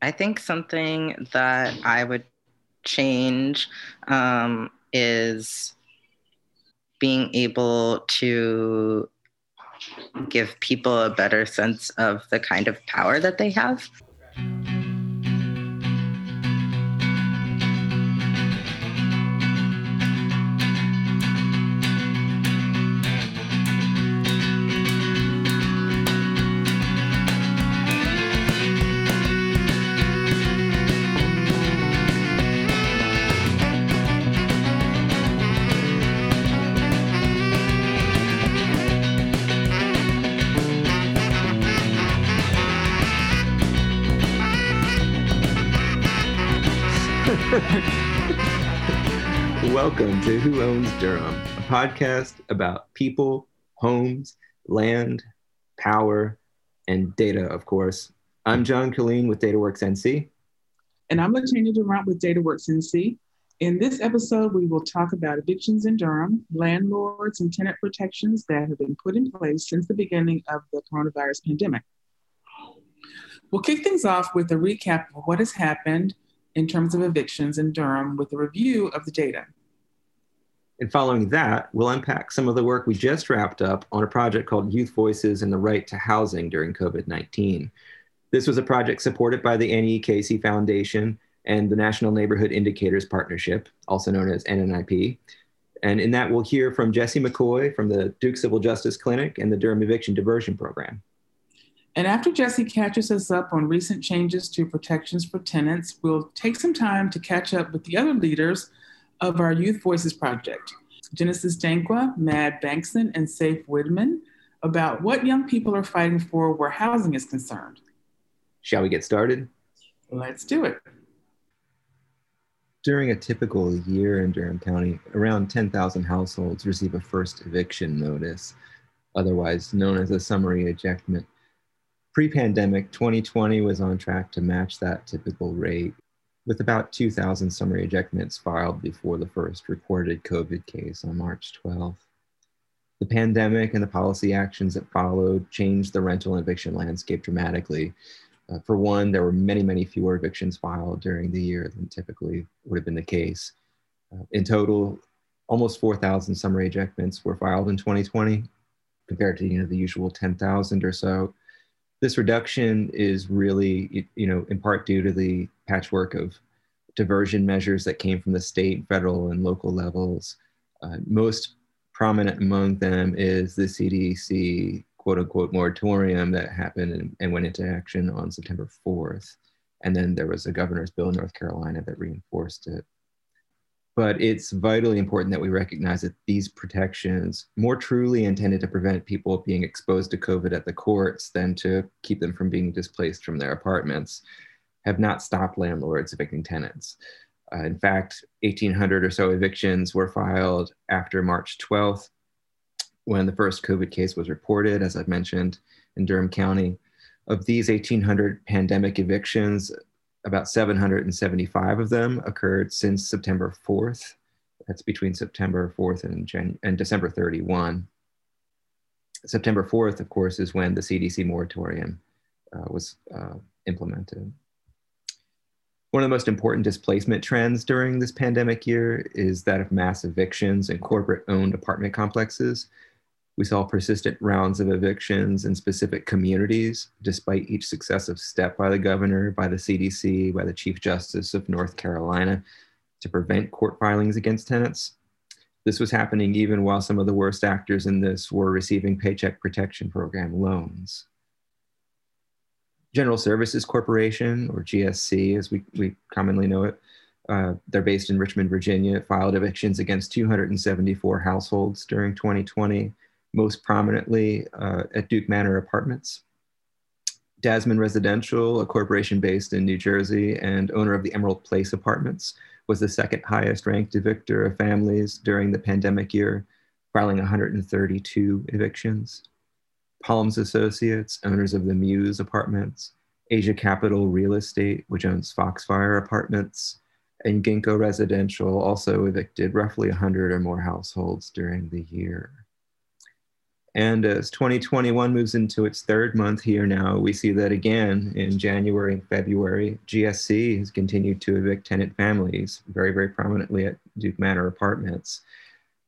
I think something that I would change um, is being able to give people a better sense of the kind of power that they have. Owns Durham, a podcast about people, homes, land, power, and data, of course. I'm John Killeen with DataWorks NC. And I'm Latanya Durant with DataWorks NC. In this episode, we will talk about evictions in Durham, landlords, and tenant protections that have been put in place since the beginning of the coronavirus pandemic. We'll kick things off with a recap of what has happened in terms of evictions in Durham with a review of the data. And following that, we'll unpack some of the work we just wrapped up on a project called Youth Voices and the Right to Housing during COVID 19. This was a project supported by the Annie Casey Foundation and the National Neighborhood Indicators Partnership, also known as NNIP. And in that, we'll hear from Jesse McCoy from the Duke Civil Justice Clinic and the Durham Eviction Diversion Program. And after Jesse catches us up on recent changes to protections for tenants, we'll take some time to catch up with the other leaders of our Youth Voices project, Genesis Dankwa, Matt Bankson, and Safe Widman, about what young people are fighting for where housing is concerned. Shall we get started? Let's do it. During a typical year in Durham County, around 10,000 households receive a first eviction notice, otherwise known as a summary ejectment. Pre pandemic, 2020 was on track to match that typical rate, with about 2,000 summary ejectments filed before the first reported COVID case on March 12th. The pandemic and the policy actions that followed changed the rental and eviction landscape dramatically. Uh, for one, there were many, many fewer evictions filed during the year than typically would have been the case. Uh, in total, almost 4,000 summary ejectments were filed in 2020, compared to you know the usual 10,000 or so this reduction is really, you know, in part due to the patchwork of diversion measures that came from the state, federal, and local levels. Uh, most prominent among them is the CDC quote unquote moratorium that happened and, and, went into action on September 4th. And then there was a governor's bill in North Carolina that reinforced it but it's vitally important that we recognize that these protections more truly intended to prevent people being exposed to covid at the courts than to keep them from being displaced from their apartments have not stopped landlords evicting tenants. Uh, in fact 1800 or so evictions were filed after march 12th when the first covid case was reported as i've mentioned in durham county. Of these 1800 pandemic evictions about 775 of them occurred since September 4th. That's between September 4th and, Jan- and December 31. September 4th, of course, is when the CDC moratorium uh, was uh, implemented. One of the most important displacement trends during this pandemic year is that of mass evictions in corporate owned apartment complexes. We saw persistent rounds of evictions in specific communities, despite each successive step by the governor, by the CDC, by the Chief Justice of North Carolina to prevent court filings against tenants. This was happening even while some of the worst actors in this were receiving Paycheck Protection Program loans. General Services Corporation, or GSC as we, we commonly know it, uh, they're based in Richmond, Virginia, filed evictions against 274 households during 2020 most prominently uh, at Duke Manor Apartments. Dasmen Residential, a corporation based in New Jersey and owner of the Emerald Place Apartments, was the second highest ranked evictor of families during the pandemic year, filing 132 evictions. Palms Associates, owners of the Muse Apartments, Asia Capital Real Estate, which owns Foxfire Apartments, and Ginkgo Residential also evicted roughly 100 or more households during the year. And as 2021 moves into its third month here now, we see that again in January and February, GSC has continued to evict tenant families very, very prominently at Duke Manor Apartments.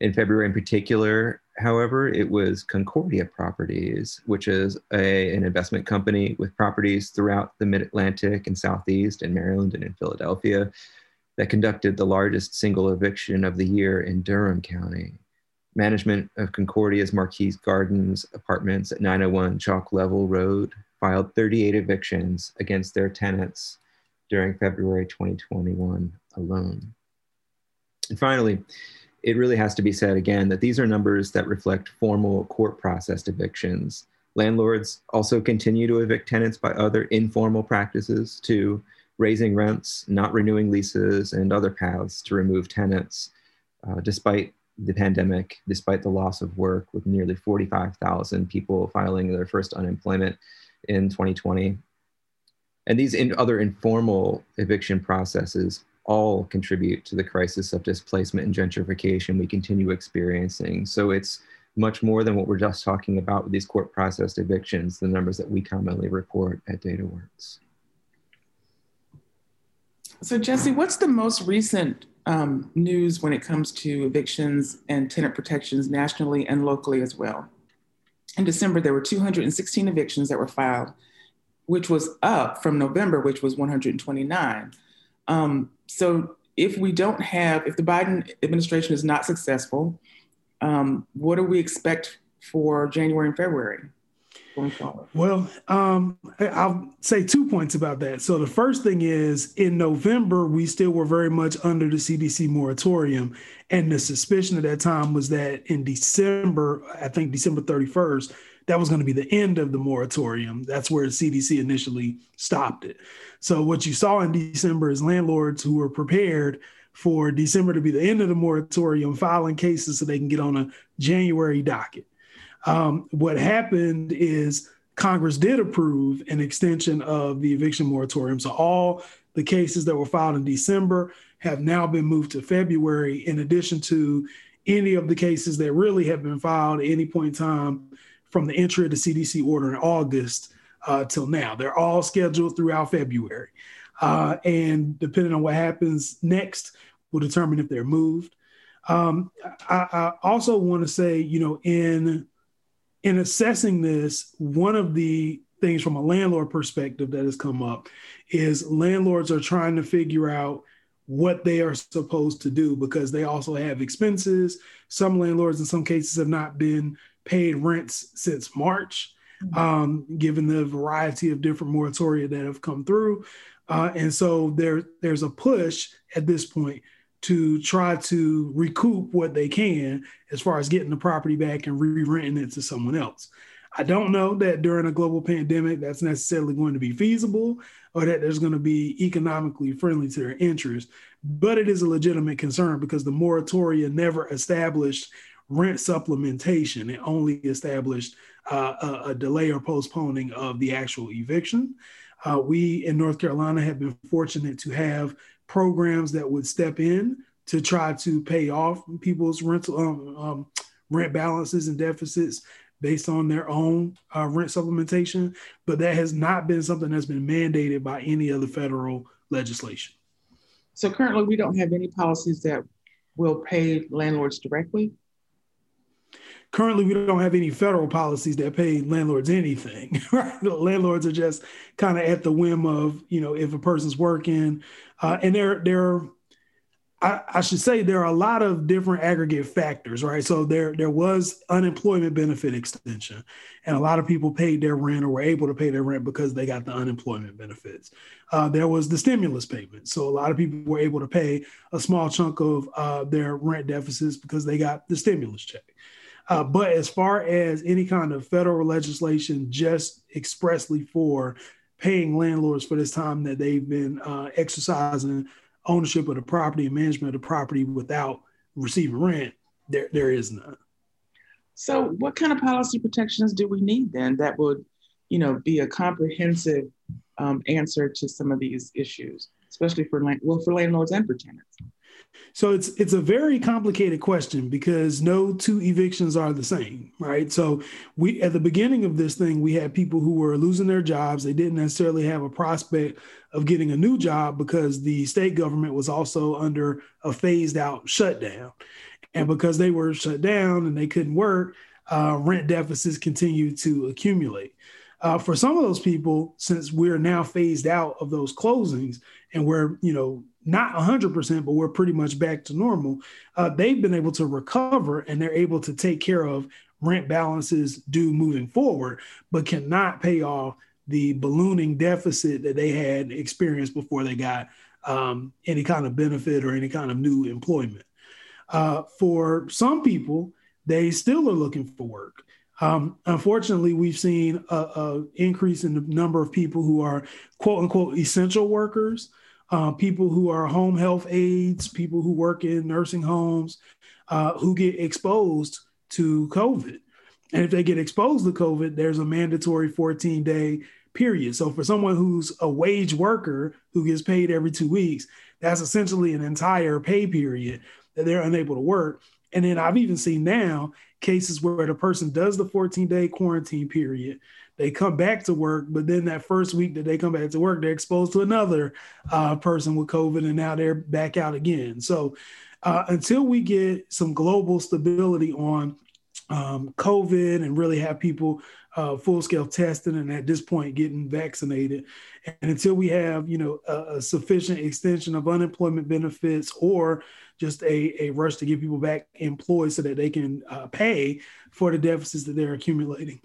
In February in particular, however, it was Concordia Properties, which is a, an investment company with properties throughout the mid Atlantic and Southeast in Maryland and in Philadelphia that conducted the largest single eviction of the year in Durham County. Management of Concordia's Marquise Gardens apartments at 901 Chalk Level Road filed 38 evictions against their tenants during February 2021 alone. And finally, it really has to be said again that these are numbers that reflect formal court processed evictions. Landlords also continue to evict tenants by other informal practices to raising rents, not renewing leases, and other paths to remove tenants, uh, despite the pandemic, despite the loss of work, with nearly 45,000 people filing their first unemployment in 2020. And these in other informal eviction processes all contribute to the crisis of displacement and gentrification we continue experiencing. So it's much more than what we're just talking about with these court processed evictions, the numbers that we commonly report at DataWorks. So, Jesse, what's the most recent um, news when it comes to evictions and tenant protections nationally and locally as well? In December, there were 216 evictions that were filed, which was up from November, which was 129. Um, so if we don't have, if the Biden administration is not successful, um, what do we expect for January and February? Well, um, I'll say two points about that. So the first thing is in November, we still were very much under the CDC moratorium. And the suspicion at that time was that in December, I think December 31st, that was going to be the end of the moratorium. That's where the CDC initially stopped it. So what you saw in December is landlords who were prepared for December to be the end of the moratorium filing cases so they can get on a January docket. Um, what happened is Congress did approve an extension of the eviction moratorium. So all the cases that were filed in December have now been moved to February, in addition to any of the cases that really have been filed at any point in time from the entry of the CDC order in August uh, till now. They're all scheduled throughout February. Uh, and depending on what happens next, will determine if they're moved. Um, I, I, also want to say, you know, in in assessing this, one of the things from a landlord perspective that has come up is landlords are trying to figure out what they are supposed to do because they also have expenses. Some landlords, in some cases, have not been paid rents since March, mm-hmm. um, given the variety of different moratoria that have come through. Uh, and so there, there's a push at this point to try to recoup what they can as far as getting the property back and re-renting it to someone else. I don't know that during a global pandemic that's necessarily going to be feasible or that there's going to be economically friendly to their interest, but it is a legitimate concern because the moratoria never established rent supplementation. It only established uh, a, a, delay or postponing of the actual eviction. Uh, we in North Carolina have been fortunate to have programs that would step in to try to pay off people's rental um, um, rent balances and deficits based on their own uh, rent supplementation, but that has not been something that's been mandated by any other federal legislation. So currently, we don't have any policies that will pay landlords directly. Currently, we don't have any federal policies that pay landlords anything. Right? The landlords are just kind of at the whim of, you know, if a person's working, uh, and there, there, I, I, should say there are a lot of different aggregate factors, right? So there, there was unemployment benefit extension, and a lot of people paid their rent or were able to pay their rent because they got the unemployment benefits. Uh, there was the stimulus payment, so a lot of people were able to pay a small chunk of uh, their rent deficits because they got the stimulus check. Uh, but as far as any kind of federal legislation just expressly for paying landlords for this time that they've been uh, exercising ownership of the property and management of the property without receiving rent, there, there is none. So what kind of policy protections do we need then that would, you know, be a comprehensive um, answer to some of these issues, especially for land, well, for landlords and for tenants? So it's it's a very complicated question because no two evictions are the same, right? So we at the beginning of this thing, we had people who were losing their jobs. They didn't necessarily have a prospect of getting a new job because the state government was also under a phased out shutdown. And because they were shut down and they couldn't work, uh, rent deficits continued to accumulate. Uh, for some of those people, since we're now phased out of those closings and we're, you know, not 100%, but we're pretty much back to normal, uh, they've been able to recover and they're able to take care of rent balances due moving forward, but cannot pay off the ballooning deficit that they had experienced before they got um, any kind of benefit or any kind of new employment. Uh, for some people, they still are looking for work. Um, unfortunately, we've seen a, a, increase in the number of people who are quote unquote essential workers, uh, people who are home health aides, people who work in nursing homes, uh, who get exposed to COVID. And if they get exposed to COVID, there's a mandatory 14 day period. So for someone who's a wage worker who gets paid every two weeks, that's essentially an entire pay period that they're unable to work. And then I've even seen now cases where the person does the 14 day quarantine period. They come back to work, but then that first week that they come back to work, they're exposed to another uh, person with COVID, and now they're back out again. So uh, until we get some global stability on um, COVID and really have people uh, full scale testing and at this point getting vaccinated. And until we have, you know, a, a, sufficient extension of unemployment benefits or just a, a rush to get people back employed so that they can uh, pay for the deficits that they're accumulating.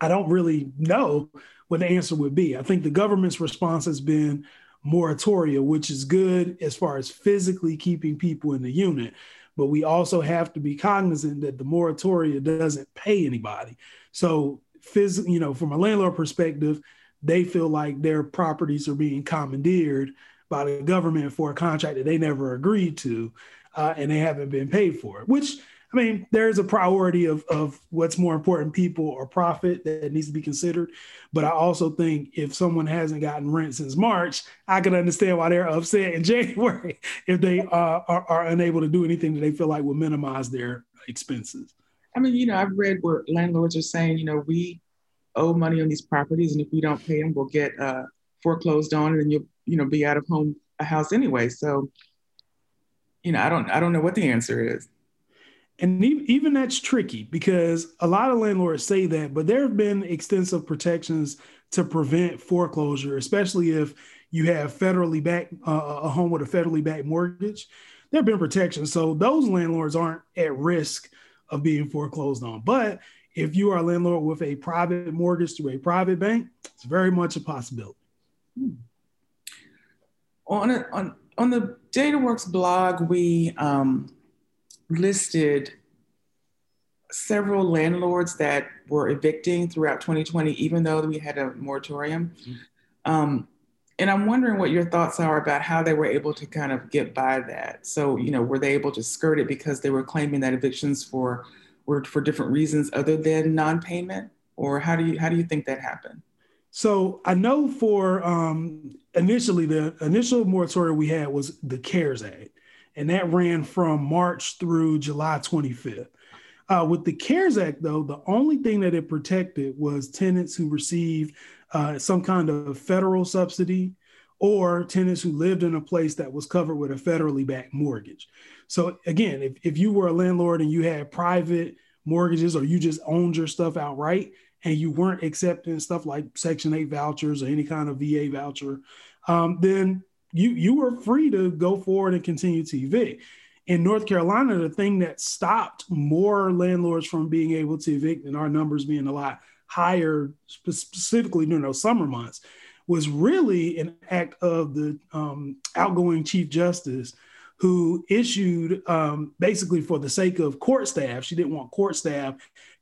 I don't really know what the answer would be. I think the government's response has been moratoria, which is good as far as physically keeping people in the unit. But we also have to be cognizant that the moratoria doesn't pay anybody. So phys- you know, from a landlord perspective, they feel like their properties are being commandeered by the government for a contract that they never agreed to, uh, and they haven't been paid for it. Which I mean, there's a priority of of what's more important, people or profit, that needs to be considered. But I also think if someone hasn't gotten rent since March, I can understand why they're upset in January if they uh, are, are unable to do anything that they feel like will minimize their expenses. I mean, you know, I've read where landlords are saying, you know, we owe money on these properties, and if we don't pay them, we'll get uh, foreclosed on, and you'll, you know, be out of home a house anyway. So, you know, I don't, I don't know what the answer is. And even that's tricky because a lot of landlords say that, but there have been extensive protections to prevent foreclosure, especially if you have federally backed uh, a home with a federally backed mortgage. There have been protections, so those landlords aren't at risk of being foreclosed on. But if you are a landlord with a private mortgage through a private bank, it's very much a possibility. Hmm. On, a, on, on the DataWorks blog, we um, listed several landlords that were evicting throughout 2020, even though we had a moratorium. Mm-hmm. Um, and I'm wondering what your thoughts are about how they were able to kind of get by that. So, you know, were they able to skirt it because they were claiming that evictions for were for different reasons other than non-payment, or how do you how do you think that happened? So I know for um, initially the initial moratorium we had was the CARES Act, and that ran from March through July 25th. Uh, with the CARES Act, though, the only thing that it protected was tenants who received uh, some kind of federal subsidy or tenants who lived in a place that was covered with a federally backed mortgage. So again, if, if you were a landlord and you had private mortgages or you just owned your stuff outright and you weren't accepting stuff like Section 8 vouchers or any kind of VA voucher, um, then you you were free to go forward and continue evict. In North Carolina, the thing that stopped more landlords from being able to evict and our numbers being a lot higher, specifically during those summer months, was really an act of the um, outgoing Chief Justice who issued um, basically for the sake of court staff, she didn't want court staff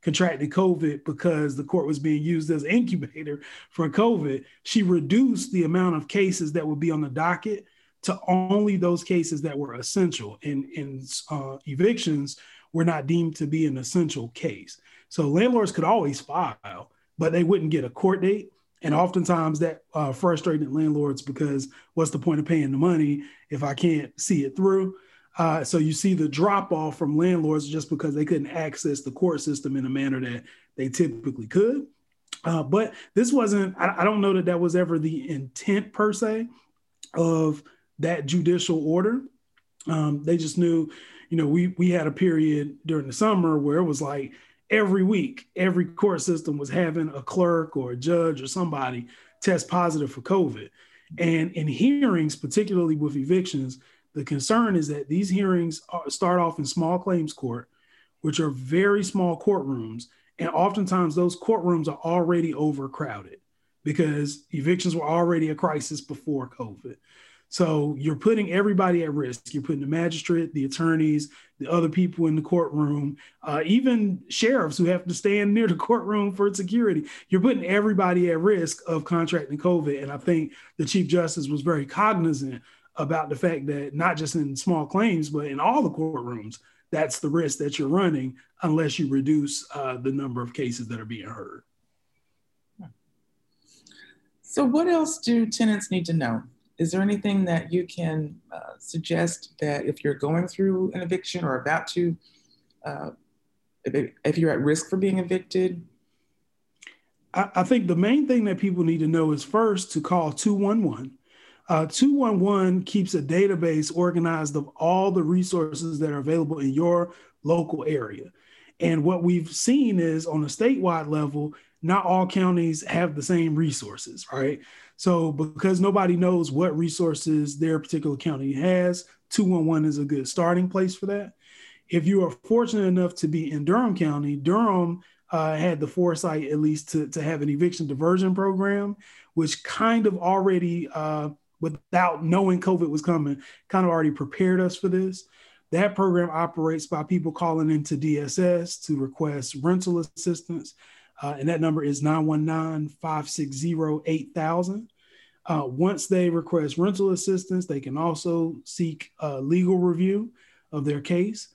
contracting COVID because the court was being used as an incubator for COVID. She reduced the amount of cases that would be on the docket to only those cases that were essential. And, and uh, evictions were not deemed to be an essential case. So landlords could always file, but they wouldn't get a court date. And oftentimes that uh, frustrated landlords because what's the point of paying the money if I can't see it through? Uh, so you see the drop off from landlords just because they couldn't access the court system in a manner that they typically could. Uh, but this wasn't, I, I, don't know that that was ever the intent per se of that judicial order. Um, they just knew, you know, we, we had a period during the summer where it was like every week, every court system was having a clerk or a judge or somebody test positive for COVID. And in hearings, particularly with evictions, the concern is that these hearings start off in small claims court, which are very small courtrooms. And oftentimes those courtrooms are already overcrowded because evictions were already a crisis before COVID. So you're putting everybody at risk. You're putting the magistrate, the attorneys, the other people in the courtroom, uh, even sheriffs who have to stand near the courtroom for security. You're putting everybody at risk of contracting COVID. And I think the Chief Justice was very cognizant about the fact that not just in small claims, but in all the courtrooms, that's the risk that you're running unless you reduce uh, the number of cases that are being heard. So, what else do tenants need to know? Is there anything that you can uh, suggest that if you're going through an eviction or about to, uh, if, if you're at risk for being evicted? I, I think the main thing that people need to know is first to call 211 uh, 211 keeps a database organized of all the resources that are available in your local area. And what we've seen is on a statewide level, not all counties have the same resources, right? So, because nobody knows what resources their particular county has, 211 is a good starting place for that. If you are fortunate enough to be in Durham County, Durham uh, had the foresight at least to, to have an eviction diversion program, which kind of already uh, without knowing COVID was coming, kind of already prepared us for this. That program operates by people calling into DSS to request rental assistance. Uh, and that number is 919 560 8000. Uh, once they request rental assistance, they can also seek a legal review of their case.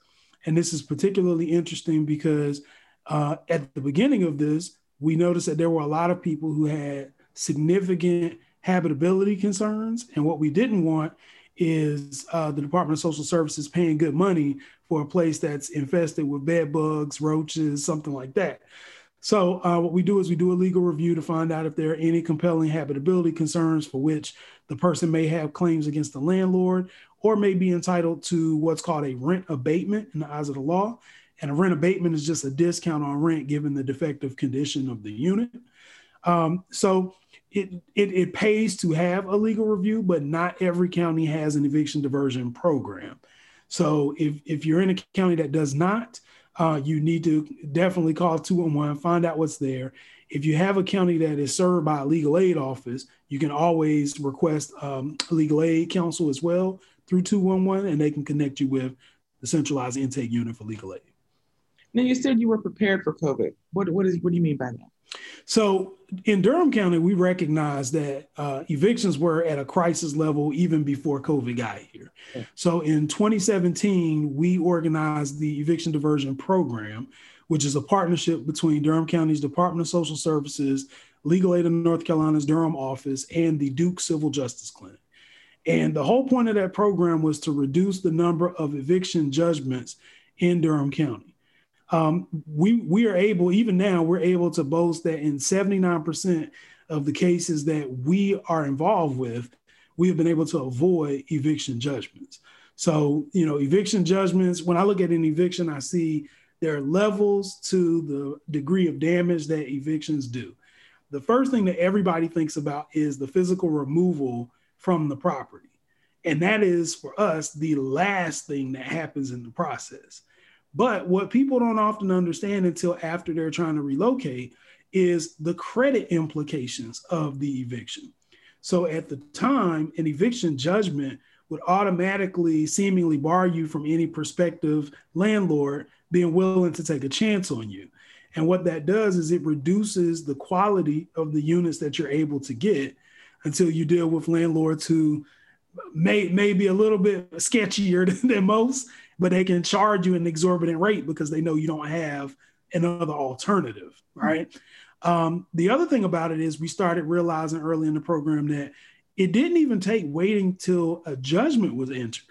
And this is particularly interesting because uh, at the beginning of this, we noticed that there were a lot of people who had significant habitability concerns. And what we didn't want is uh, the Department of Social Services paying good money for a place that's infested with bed bugs, roaches, something like that. So uh, what we do is we do a legal review to find out if there are any compelling habitability concerns for which the person may have claims against the landlord or may be entitled to what's called a rent abatement in the eyes of the law. And a rent abatement is just a discount on rent given the defective condition of the unit. Um, so it, it, it pays to have a legal review, but not every county has an eviction diversion program. So if, if you're in a county that does not, uh, you need to definitely call 211, find out what's there. If you have a county that is served by a legal aid office, you can always request um, legal aid counsel as well through 211, and they can connect you with the centralized intake unit for legal aid. Now you said you were prepared for COVID. What, what, is, what do you mean by that? So in Durham County, we recognize that uh, evictions were at a crisis level even before COVID got here. Okay. So in 2017, we organized the Eviction Diversion Program, which is a partnership between Durham County's Department of Social Services, Legal Aid of North Carolina's Durham office, and the Duke Civil Justice Clinic. And the whole point of that program was to reduce the number of eviction judgments in Durham County um, we we are able even now we're able to boast that in 79% of the cases that we are involved with we have been able to avoid eviction judgments. So you know eviction judgments when i look at an eviction i see there are levels to the degree of damage that evictions do. The first thing that everybody thinks about is the physical removal from the property. And that is for us the last thing that happens in the process but what people don't often understand until after they're trying to relocate is the credit implications of the eviction. So at the time, an eviction judgment would automatically seemingly bar you from any prospective landlord being willing to take a chance on you. And what that does is it reduces the quality of the units that you're able to get until you deal with landlords who may, may be a little bit sketchier than most but they can charge you an exorbitant rate because they know you don't have another alternative, right? Mm-hmm. Um, the other thing about it is we started realizing early in the program that it didn't even take waiting till a judgment was entered.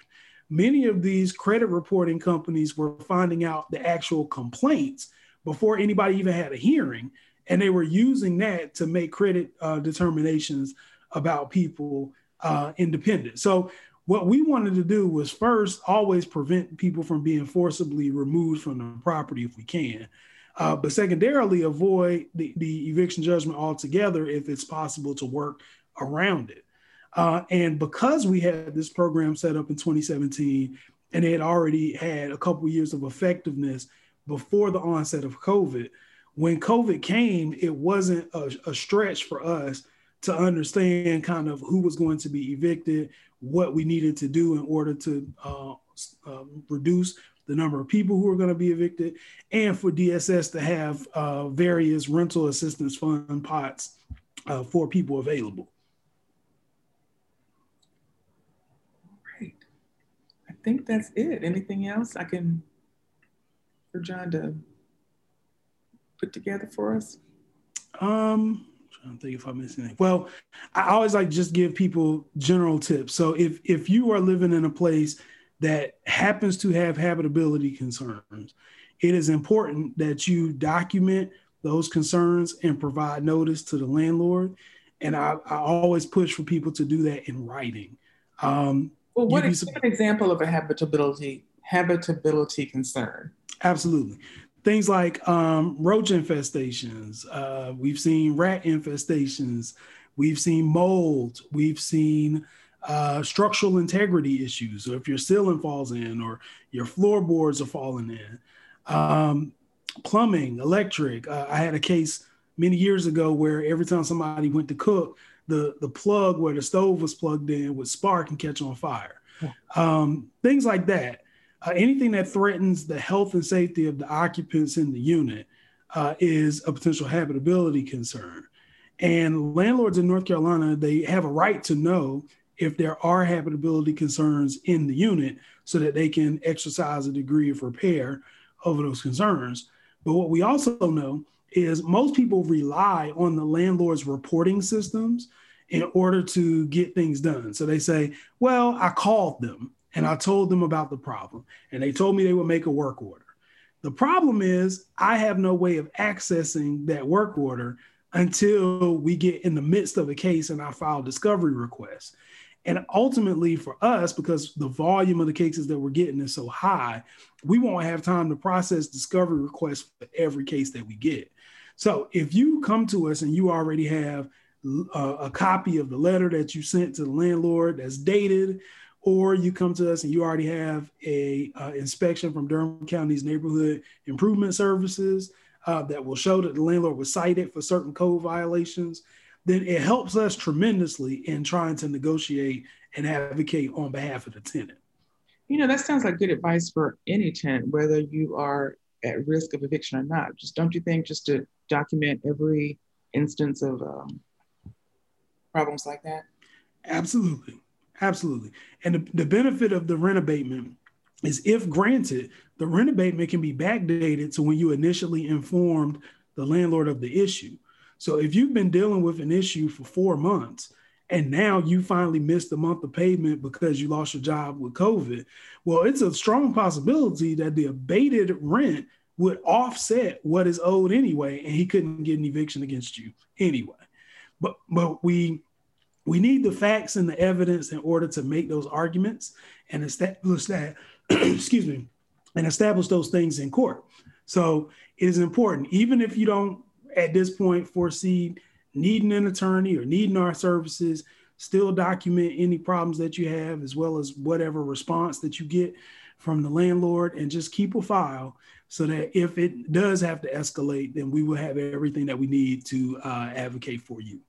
many of these credit reporting companies were finding out the actual complaints before anybody even had a hearing. And they were using that to make credit uh, determinations about people uh, independent. So, what we wanted to do was first always prevent people from being forcibly removed from the property if we can. Uh, but secondarily, avoid the, the eviction judgment altogether if it's possible to work around it. Uh, and because we had this program set up in 2017 and it had already had a couple years of effectiveness before the onset of COVID, when COVID came, it wasn't a, a stretch for us to understand kind of who was going to be evicted, what we needed to do in order to uh, uh, reduce the number of people who are going to be evicted, and for DSS to have uh, various rental assistance fund pots uh, for people available. Great. I think that's it. Anything else I can, for John to put together for us? Um, trying to think if I missed anything. Well, I always like just give people general tips. So if if you are living in a place that happens to have habitability concerns, it is important that you document those concerns and provide notice to the landlord. And I, I always push for people to do that in writing. Um, well, what is an example of a habitability habitability concern? Absolutely. Things like um, roach infestations. Uh, we've seen rat infestations. We've seen mold. We've seen uh, structural integrity issues, So if your ceiling falls in, or your floorboards are falling in, um, plumbing, electric. Uh, I had a case many years ago where every time somebody went to cook, the the plug where the stove was plugged in would spark and catch on fire. Um, things like that. Uh, anything that threatens the health and safety of the occupants in the unit uh, is a potential habitability concern. And landlords in North Carolina, they have a right to know if there are habitability concerns in the unit so that they can exercise a degree of repair over those concerns. But what we also know is most people rely on the landlord's reporting systems in order to get things done. So they say, well, I called them and I told them about the problem, and they told me they would make a work order. The problem is, I have no way of accessing that work order until we get in the midst of a case and I file discovery requests. And ultimately, for us, because the volume of the cases that we're getting is so high, we won't have time to process discovery requests for every case that we get. So if you come to us and you already have a, a copy of the letter that you sent to the landlord that's dated, or you come to us and you already have a uh, inspection from Durham County's neighborhood improvement services uh, that will show that the landlord was cited for certain code violations, then it helps us tremendously in trying to negotiate and advocate on behalf of the tenant. You know, that sounds like good advice for any tenant, whether you are at risk of eviction or not. Just don't you think just to document every instance of um, problems like that? Absolutely. Absolutely. And the, the benefit of the rent abatement is if granted, the rent abatement can be backdated to when you initially informed the landlord of the issue. So if you've been dealing with an issue for four months and now you finally missed a month of payment because you lost your job with COVID, well, it's a strong possibility that the abated rent would offset what is owed anyway, and he couldn't get an eviction against you anyway. But but we we need the facts and the evidence in order to make those arguments and establish that, excuse me, and establish those things in court. So it is important, even if you don't at this point foresee needing an attorney or needing our services, still document any problems that you have, as well as whatever response that you get from the landlord, and just keep a file so that if it does have to escalate, then we will have everything that we need to uh, advocate for you.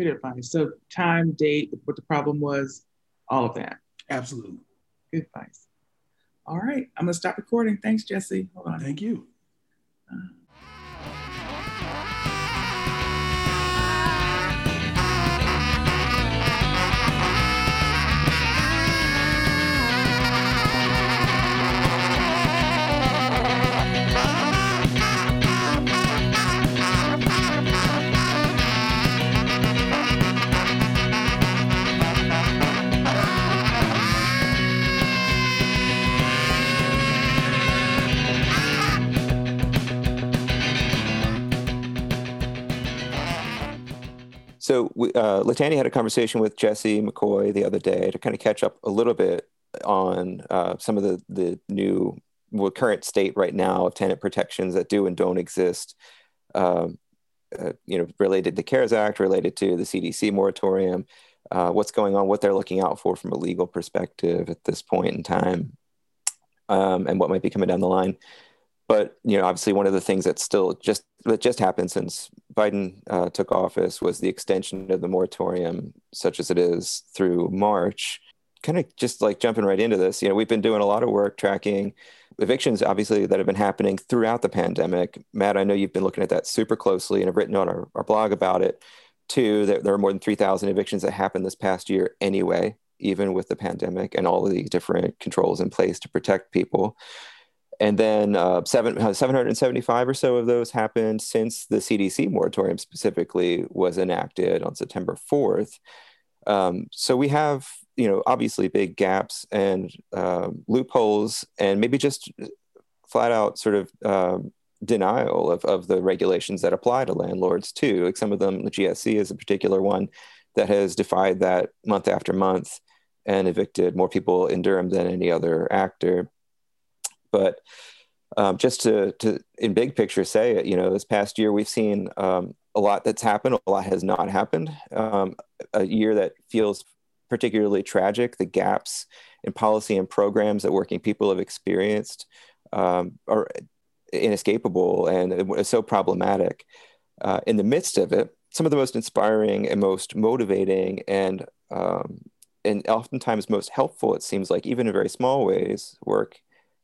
Good advice. So, time, date, what the problem was, all of that. Absolutely. Good advice. All right, I'm gonna stop recording. Thanks, Jesse. Hold on. Thank you. Uh, So uh, Latanya had a conversation with Jesse McCoy the other day to kind of catch up a little bit on uh, some of the the new well, current state right now of tenant protections that do and don't exist. Um, uh, you know, related to CARES Act, related to the CDC moratorium, uh, what's going on, what they're looking out for from a legal perspective at this point in time, um, and what might be coming down the line. But you know, obviously, one of the things that still just that just happened since Biden uh, took office was the extension of the moratorium, such as it is through March. Kind of just like jumping right into this, you know, we've been doing a lot of work tracking evictions, obviously, that have been happening throughout the pandemic. Matt, I know you've been looking at that super closely and have written on our, our blog about it too. There, there are more than 3,000 evictions that happened this past year anyway, even with the pandemic and all of the different controls in place to protect people and then uh, seven, uh, 775 or so of those happened since the CDC moratorium specifically was enacted on September 4th. Um, so we have, you know, obviously big gaps and um, loopholes, and maybe just flat out sort of um, denial of, of the regulations that apply to landlords too. Like some of them, the GSC is a particular one that has defied that month after month and evicted more people in Durham than any other actor. But um, just to, to, in big picture, say it, you know, this past year we've seen um, a lot that's happened, a lot has not happened. Um, a year that feels particularly tragic. The gaps in policy and programs that working people have experienced um, are inescapable and so problematic. Uh, in the midst of it, some of the most inspiring and most motivating and um, and oftentimes most helpful, it seems like, even in very small ways, work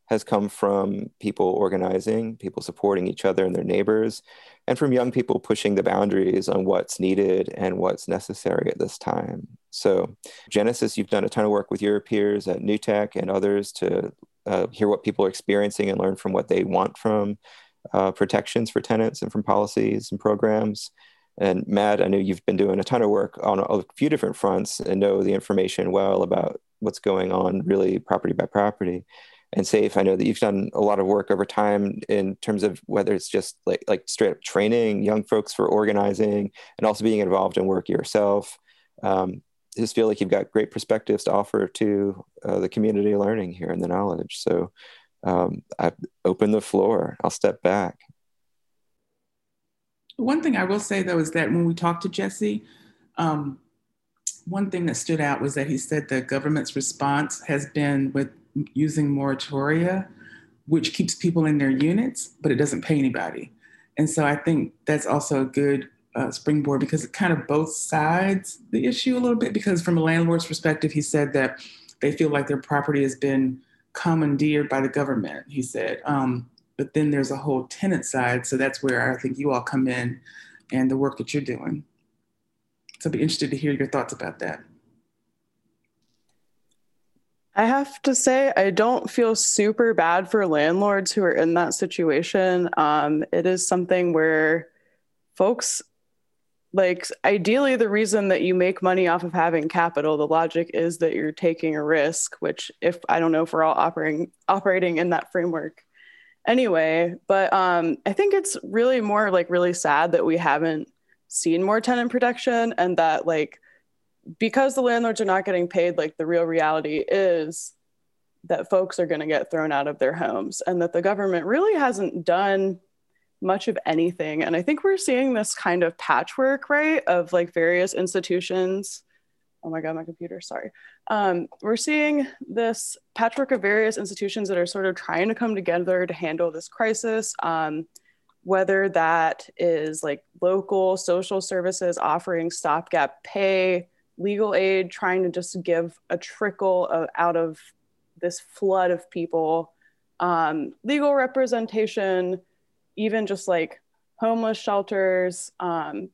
has come from people organizing, people supporting each other and their neighbors, and from young people pushing the boundaries on what's needed and what's necessary at this time. So, Genesis, you've done a ton of work with your peers at NewTek and others to uh, hear what people are experiencing and learn from what they want from uh, protections for tenants and from policies and programs. And Matt, I know you've been doing a ton of work on a few different fronts and know the information well about what's going on, really property by property and safe. I know that you've done a lot of work over time in terms of whether it's just like like straight up training young folks for organizing and also being involved in work yourself. Um, just feel like you've got great perspectives to offer to uh, the community learning here and the knowledge. So um, I open the floor. I'll step back. One thing I will say though is that when we talked to Jesse, um, one thing that stood out was that he said the government's response has been with using moratoria, which keeps people in their units, but it doesn't pay anybody. And so I think that's also a good uh, springboard because it kind of both sides the issue a little bit. Because from a landlord's perspective, he said that they feel like their property has been commandeered by the government, he said. Um, but then there's a whole tenant side. So that's where I think you all come in and the work that you're doing. So I'd be interested to hear your thoughts about that. I have to say, I don't feel super bad for landlords who are in that situation. Um, it is something where folks, like, ideally, the reason that you make money off of having capital, the logic is that you're taking a risk, which, if I don't know if we're all operating operating in that framework anyway, but um, I think it's really more like really sad that we haven't seen more tenant protection and that, like, because the landlords are not getting paid, like the real reality is that folks are going to get thrown out of their homes and that the government really hasn't done much of anything. And I think we're seeing this kind of patchwork, right, of like various institutions. Oh my God, my computer, sorry. Um, we're seeing this patchwork of various institutions that are sort of trying to come together to handle this crisis. Um, whether that is like local social services offering stopgap pay, legal aid, trying to just give a trickle of, out of this flood of people, um, legal representation, even just like homeless shelters. Um,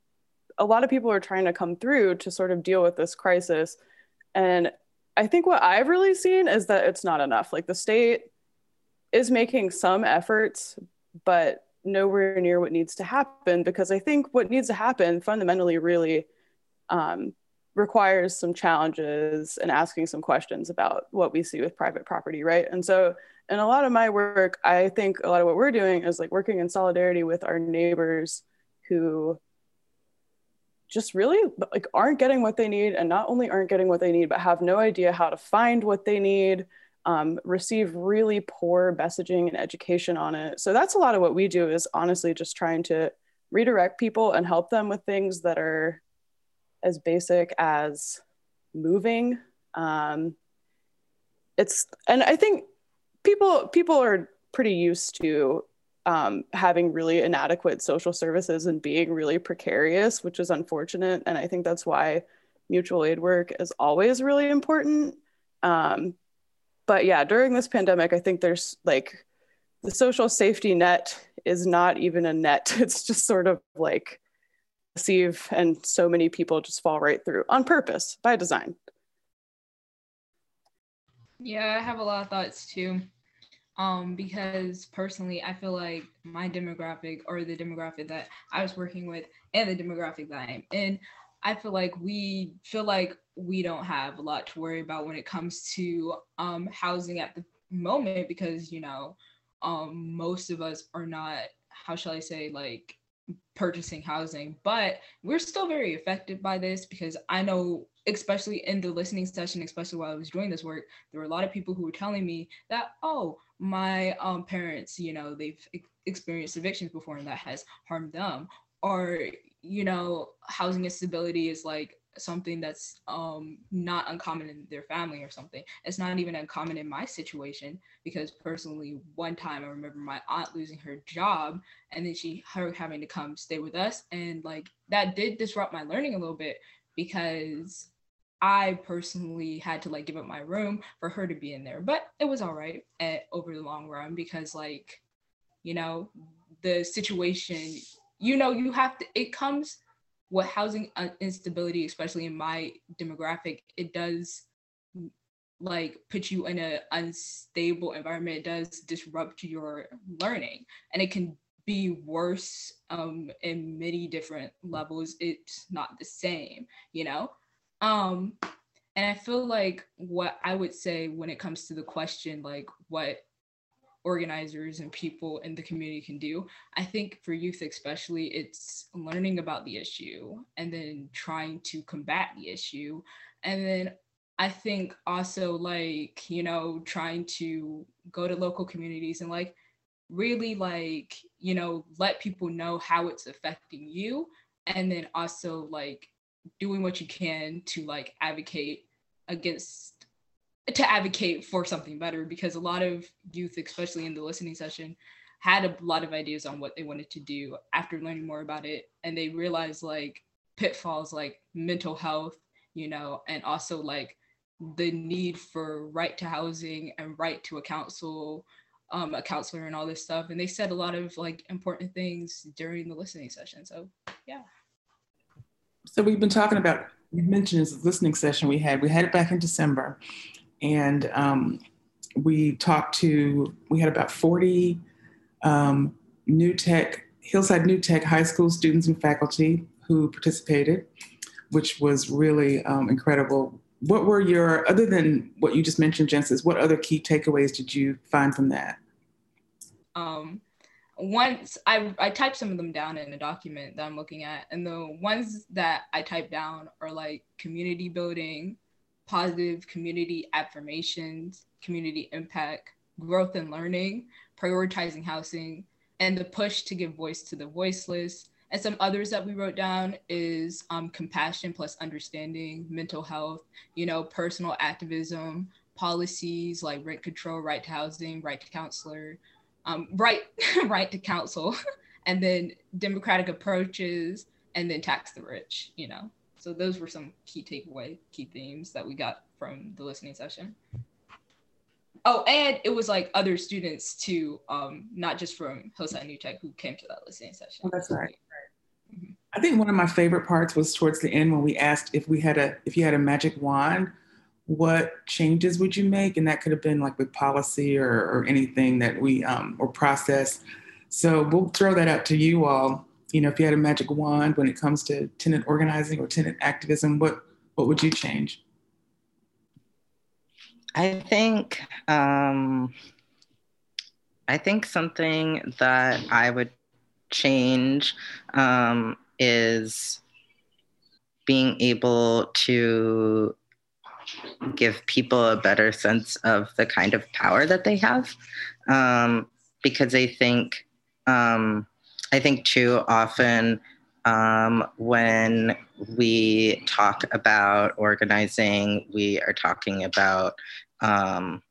a lot of people are trying to come through to sort of deal with this crisis. And I think what I've really seen is that it's not enough. Like the state is making some efforts, but nowhere near what needs to happen because I think what needs to happen fundamentally really um, requires some challenges and asking some questions about what we see with private property, right? And so, in a lot of my work, I think a lot of what we're doing is like working in solidarity with our neighbors who just really like aren't getting what they need and not only aren't getting what they need but have no idea how to find what they need um, receive really poor messaging and education on it so that's a lot of what we do is honestly just trying to redirect people and help them with things that are as basic as moving um, it's and i think people people are pretty used to um, having really inadequate social services and being really precarious, which is unfortunate. And I think that's why mutual aid work is always really important. Um, but yeah, during this pandemic, I think there's like the social safety net is not even a net. It's just sort of like receive, and so many people just fall right through on purpose by design. Yeah, I have a lot of thoughts too um because personally i feel like my demographic or the demographic that i was working with and the demographic that i'm in i feel like we feel like we don't have a lot to worry about when it comes to um housing at the moment because you know um most of us are not how shall i say like purchasing housing but we're still very affected by this because i know especially in the listening session especially while i was doing this work there were a lot of people who were telling me that oh my um, parents, you know, they've experienced evictions before and that has harmed them. Or, you know, housing instability is like something that's um, not uncommon in their family or something. It's not even uncommon in my situation because personally, one time I remember my aunt losing her job and then she her having to come stay with us, and like that did disrupt my learning a little bit because I personally had to like give up my room for her to be in there, but it was all right at, over the long run because like, you know, the situation, you know, you have to, it comes with housing instability, especially in my demographic, it does like put you in an unstable environment. It does disrupt your learning and it can be worse um, in many different levels. It's not the same, you know? Um, and I feel like what I would say when it comes to the question, like what organizers and people in the community can do, I think for youth especially, it's learning about the issue and then trying to combat the issue. And then I think also like, you know, trying to go to local communities and like really like, you know, let people know how it's affecting you. And then also like doing what you can to like advocate against to advocate for something better because a lot of youth especially in the listening session had a lot of ideas on what they wanted to do after learning more about it and they realized like pitfalls like mental health you know and also like the need for right to housing and right to a counsel um, a counselor and all this stuff and they said a lot of like important things during the listening session so yeah so we've been talking about, you mentioned this listening session we had. We had it back in December. And um, we talked to, we had about 40 um, New Tech, Hillside New Tech high school students and faculty who participated, which was really um, incredible. What were your, other than what you just mentioned, Jensis, what other key takeaways did you find from that? Um, once I, I typed some of them down in a document that I'm looking at, and the ones that I typed down are like community building, positive community affirmations, community impact, growth and learning, prioritizing housing, and the push to give voice to the voiceless. And some others that we wrote down is um, compassion plus understanding, mental health, you know, personal activism, policies like rent control, right to housing, right to counselor, um, right right to counsel and then democratic approaches and then tax the rich you know so those were some key takeaway key themes that we got from the listening session oh and it was like other students too um, not just from hillside new tech who came to that listening session oh, that's right mm-hmm. I think one of my favorite parts was towards the end when we asked if we had a if you had a magic wand what changes would you make? And that could have been like with policy or, or anything that we um, or process. So we'll throw that out to you all. You know, if you had a magic wand when it comes to tenant organizing or tenant activism, what what would you change? I think um, I think something that I would change um, is being able to give people a better sense of the kind of power that they have um, because i think um, i think too often um, when we talk about organizing we are talking about um,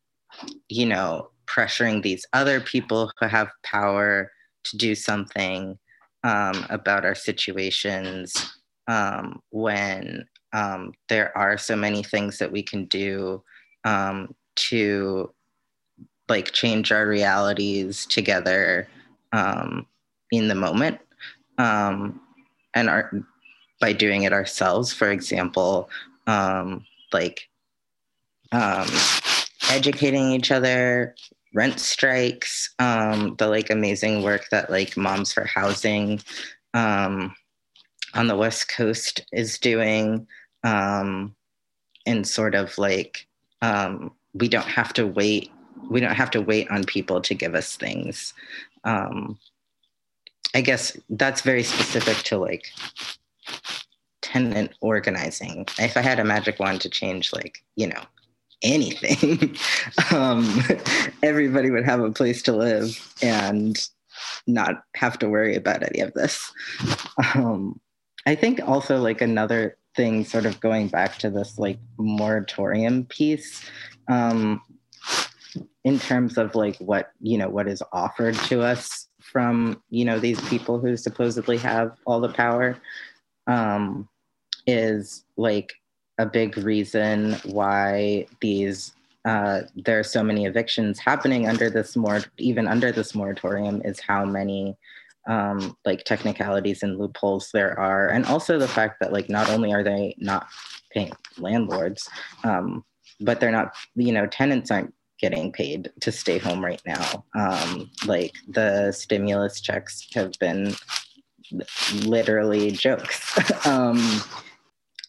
you know pressuring these other people who have power to do something um, about our situations um, when um, there are so many things that we can do um, to like change our realities together um, in the moment um, and by doing it ourselves for example um, like um, educating each other rent strikes um, the like amazing work that like moms for housing um, on the west coast is doing um, and sort of like um, we don't have to wait we don't have to wait on people to give us things. Um, i guess that's very specific to like tenant organizing. If i had a magic wand to change like you know anything um, everybody would have a place to live and not have to worry about any of this. Um, i think also like another thing sort of going back to this like moratorium piece um, in terms of like what you know what is offered to us from you know these people who supposedly have all the power um, is like a big reason why these uh, there are so many evictions happening under this more even under this moratorium is how many um, like technicalities and loopholes there are, and also the fact that like not only are they not paying landlords, um, but they're not you know tenants aren't getting paid to stay home right now. Um, like the stimulus checks have been literally jokes. um,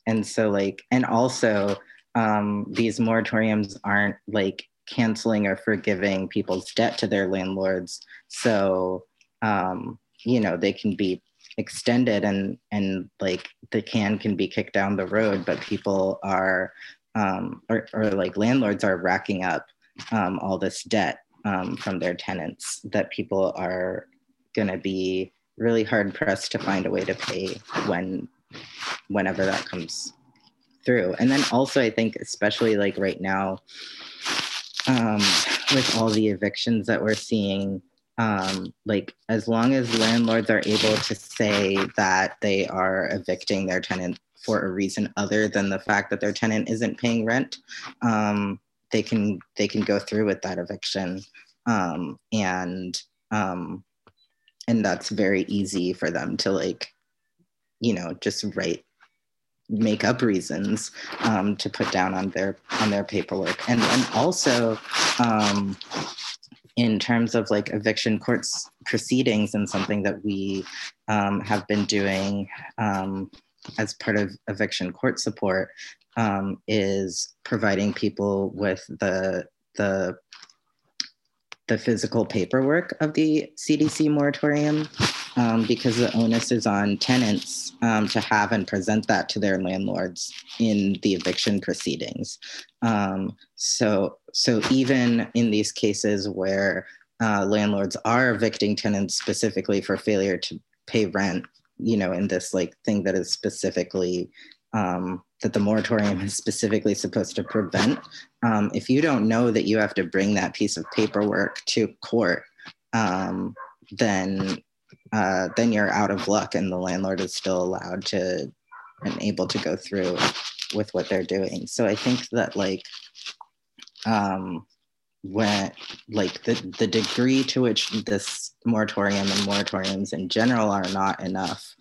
and so like, and also um, these moratoriums aren't like canceling or forgiving people's debt to their landlords. So um, you know they can be extended and and like the can can be kicked down the road but people are um, or, or like landlords are racking up um, all this debt um, from their tenants that people are going to be really hard pressed to find a way to pay when whenever that comes through. And then also i think especially like right now um, with all the evictions that we're seeing um, like as long as landlords are able to say that they are evicting their tenant for a reason other than the fact that their tenant isn't paying rent um, they can they can go through with that eviction. Um, and um, and that's very easy for them to like you know just write make up reasons um, to put down on their on their paperwork. And and also um, in terms of like eviction courts proceedings and something that we um, have been doing um, as part of eviction court support um, is providing people with the the the physical paperwork of the CDC moratorium um, because the onus is on tenants um, to have and present that to their landlords in the eviction proceedings. Um, so, so even in these cases where uh, landlords are evicting tenants specifically for failure to pay rent, you know, in this like thing that is specifically um, that the moratorium is specifically supposed to prevent. Um, if you don't know that you have to bring that piece of paperwork to court, um, then uh, then you're out of luck, and the landlord is still allowed to and able to go through with what they're doing. So I think that like um, when like the the degree to which this moratorium and moratoriums in general are not enough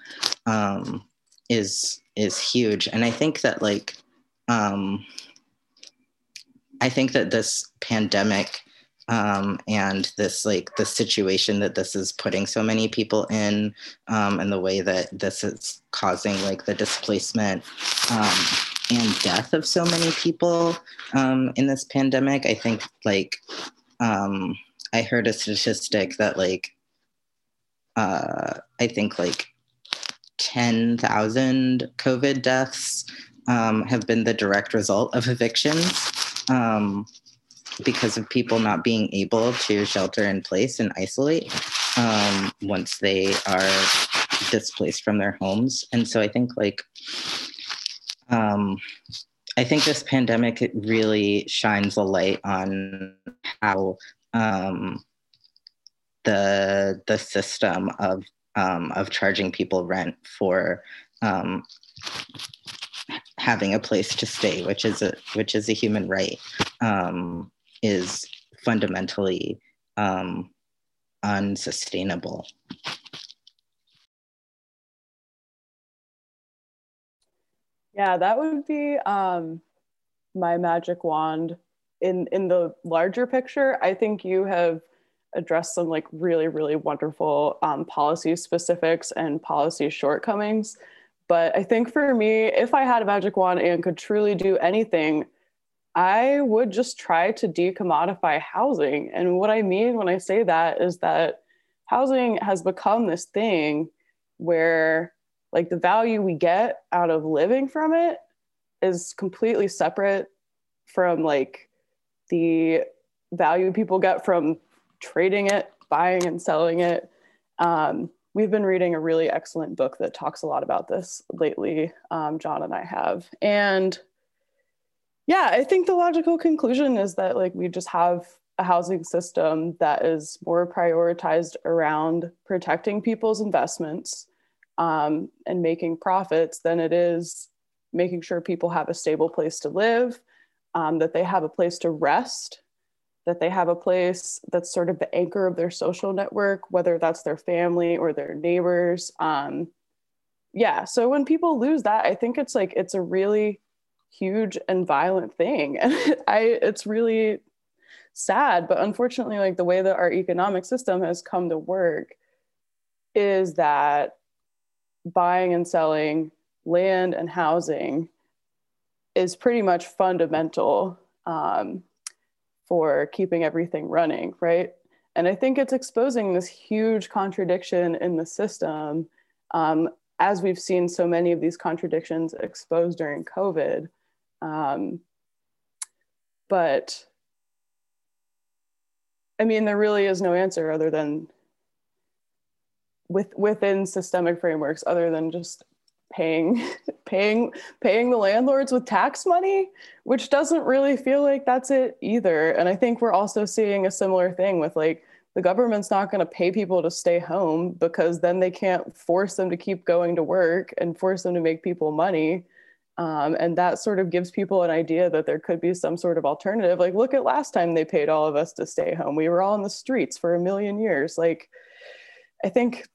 um, is is huge, and I think that like um, I think that this pandemic um, and this like the situation that this is putting so many people in um, and the way that this is causing like the displacement um, and death of so many people um, in this pandemic i think like um, i heard a statistic that like uh, i think like 10,000 COVID deaths um, have been the direct result of evictions um, because of people not being able to shelter in place and isolate um, once they are displaced from their homes. And so I think like, um, I think this pandemic really shines a light on how um, the the system of um, of charging people rent for um, having a place to stay, which is a which is a human right, um, is fundamentally um, unsustainable. Yeah, that would be um, my magic wand. In in the larger picture, I think you have addressed some like really really wonderful um, policy specifics and policy shortcomings. But I think for me, if I had a magic wand and could truly do anything, I would just try to decommodify housing. And what I mean when I say that is that housing has become this thing where like the value we get out of living from it is completely separate from like the value people get from trading it buying and selling it. Um, we've been reading a really excellent book that talks a lot about this lately um, john and i have. And yeah i think the logical conclusion is that like we just have a housing system that is more prioritized around protecting people's investments um, and making profits than it is making sure people have a stable place to live, um, that they have a place to rest, that they have a place that's sort of the anchor of their social network, whether that's their family or their neighbors. Um, yeah, so when people lose that, I think it's like it's a really huge and violent thing, and I it's really sad. But unfortunately, like the way that our economic system has come to work is that buying and selling land and housing is pretty much fundamental um, for keeping everything running, right? And I think it's exposing this huge contradiction in the system, um, as we've seen so many of these contradictions exposed during COVID. Um, but I mean, there really is no answer other than with within systemic frameworks other than just paying paying paying the landlords with tax money which doesn't really feel like that's it either. And i think we're also seeing a similar thing with like the government's not going to pay people to stay home because then they can't force them to keep going to work and force them to make people money. Um, and that sort of gives people an idea that there could be some sort of alternative. Like look at last time they paid all of us to stay home. We were all in the streets for a million years. Like i think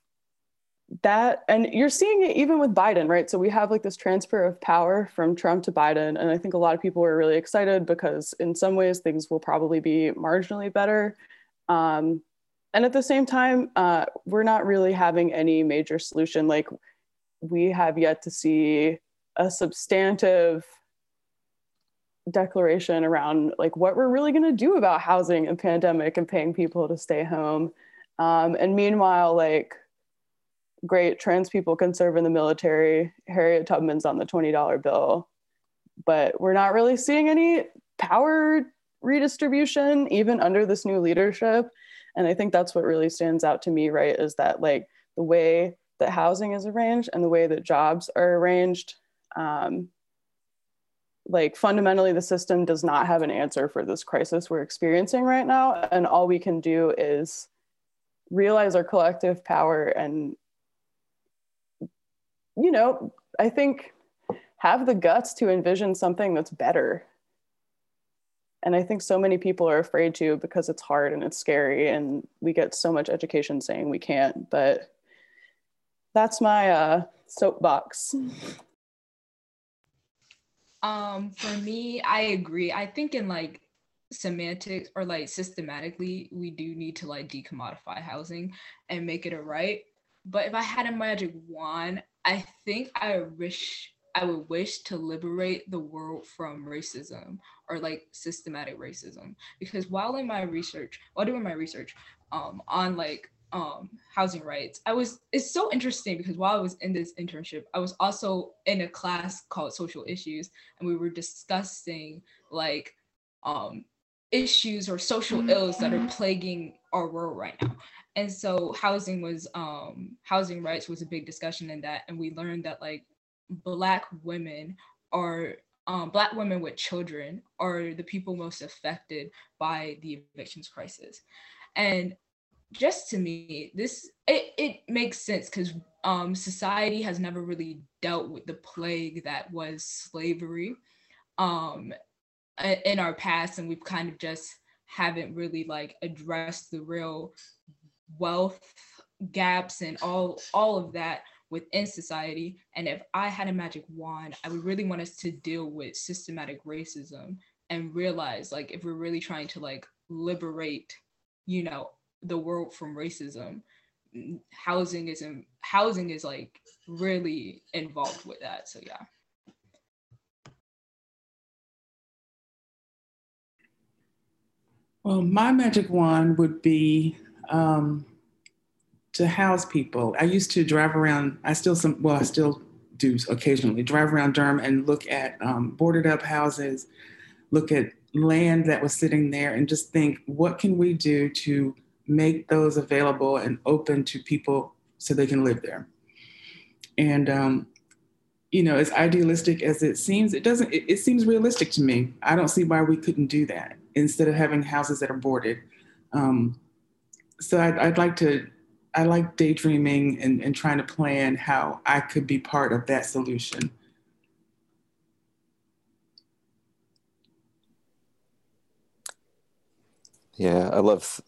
that and you're seeing it even with Biden, right? So we have like this transfer of power from Trump to Biden and I think a lot of people are really excited because in some ways things will probably be marginally better. Um, and at the same time, uh, we're not really having any major solution. Like we have yet to see a substantive declaration around like what we're really going to do about housing and pandemic and paying people to stay home. Um, and meanwhile, like great trans people can serve in the military. Harriet Tubman's on the $20 bill. But we're not really seeing any power redistribution even under this new leadership. And I think that's what really stands out to me, right? Is that like the way that housing is arranged and the way that jobs are arranged. Um, like fundamentally, the system does not have an answer for this crisis we're experiencing right now. And all we can do is realize our collective power and you know, I think have the guts to envision something that's better. And I think so many people are afraid to because it's hard and it's scary, and we get so much education saying we can't. But that's my uh, soapbox. Um, for me, I agree. I think in like semantics or like systematically, we do need to like decommodify housing and make it a right. But if I had a magic wand, I think I wish I would wish to liberate the world from racism or like systematic racism. Because while in my research, while doing my research um, on like um, housing rights. I was it's so interesting because while I was in this internship, I was also in a class called social issues, and we were discussing like um, issues or social ills that are plaguing our world right now. And so housing was um, housing rights was a big discussion in that, and we learned that like black women are um, black women with children are the people most affected by the evictions crisis. And just to me, this it, it makes sense because um, society has never really dealt with the plague that was slavery um, in our past, and we've kind of just haven't really like addressed the real wealth gaps and all all of that within society. And if I had a magic wand, I would really want us to deal with systematic racism and realize like if we're really trying to like liberate, you know, the world from racism housing is in, housing is like really involved with that so yeah well my magic wand would be um, to house people i used to drive around i still some well i still do occasionally drive around durham and look at um, boarded up houses look at land that was sitting there and just think what can we do to make those available and open to people so they can live there. And um, you know, as idealistic as it seems, it doesn't. It, it, seems realistic to me. I don't see why we couldn't do that instead of having houses that are boarded. Um, so I'd, I'd, like to. I like daydreaming and, and trying to plan how I could be part of that solution. Yeah, I love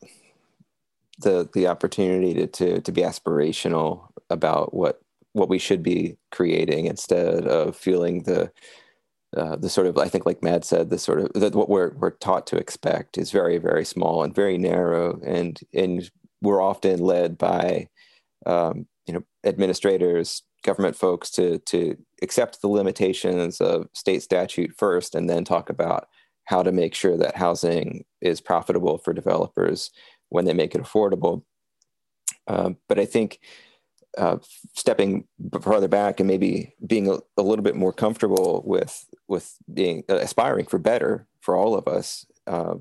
the the opportunity to, to to be aspirational about what what we should be creating instead of feeling the uh, the sort of I think like Matt said the sort of that what we're we're taught to expect is very very small and very narrow and and we're often led by um, you know administrators government folks to to accept the limitations of state statute first and then talk about how to make sure that housing is profitable for developers when they make it affordable. Uh, but I think uh, stepping farther back and maybe being a, a, little bit more comfortable with with being uh, aspiring for better for all of us, uh,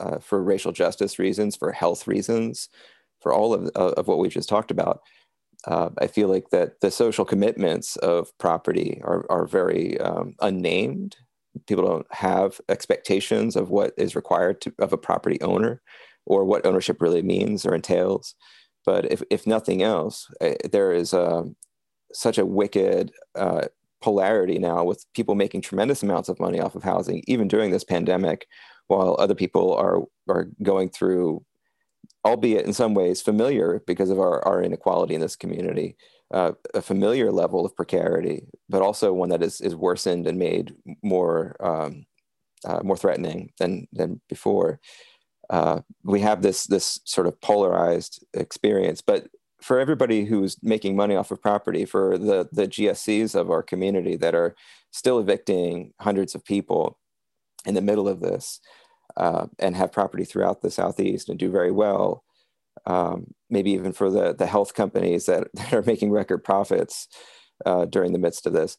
uh, for racial justice reasons, for health reasons, for all of of what we've just talked about. Uh, I feel like that the social commitments of property are are very um, unnamed. People don't have expectations of what is required to, of a property owner or what ownership really means or entails. But if, if nothing else, uh, there is um, such a wicked uh, polarity now with people making tremendous amounts of money off of housing, even during this pandemic, while other people are, are going through, albeit in some ways familiar because of our, our inequality in this community, uh, a familiar level of precarity, but also one that is, is worsened and made more, um, uh, more threatening than, than before uh, we have this this sort of polarized experience. But for everybody who's making money off of property, for the the GSCs of our community that are still evicting hundreds of people in the middle of this, uh, and have property throughout the southeast and do very well. Um, maybe even for the the health companies that, that are making record profits uh, during the midst of this.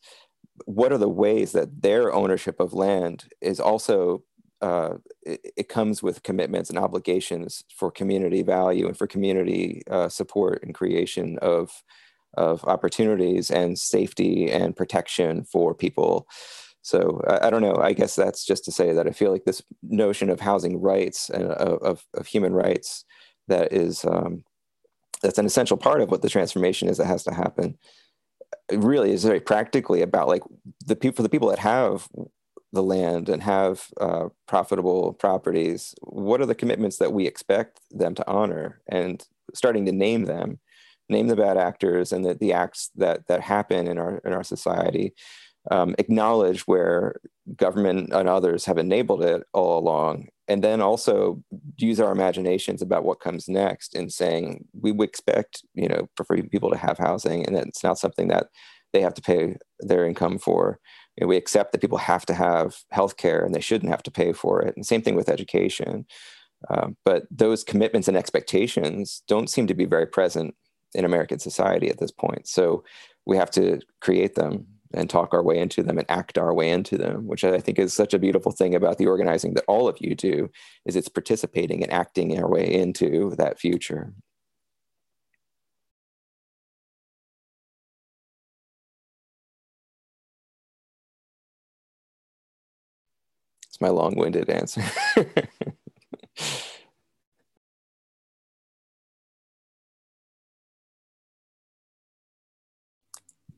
What are the ways that their ownership of land is also uh, it, it, comes with commitments and obligations for community value and for community uh, support and creation of of opportunities and safety and protection for people. So I, I, don't know. I guess that's just to say that I feel like this notion of housing rights and of, of human rights that is um, that's an essential part of what the transformation is that has to happen. It really is very practically about like the people for the people that have the land and have uh, profitable properties, what are the commitments that we expect them to honor? And starting to name them, name the bad actors and the, the acts that that happen in our in our society. Um, acknowledge where government and others have enabled it all along, and then also use our imaginations about what comes next in saying we expect you know for people to have housing, and it's not something that they have to pay their income for you know, we accept that people have to have health care and they shouldn't have to pay for it. And same thing with education. Um, but those commitments and expectations don't seem to be very present in American society at this point. So we have to create them and talk our way into them and act our way into them, which I think is such a beautiful thing about the organizing that all of you do is it's participating and acting our way into that future. It's my long-winded answer.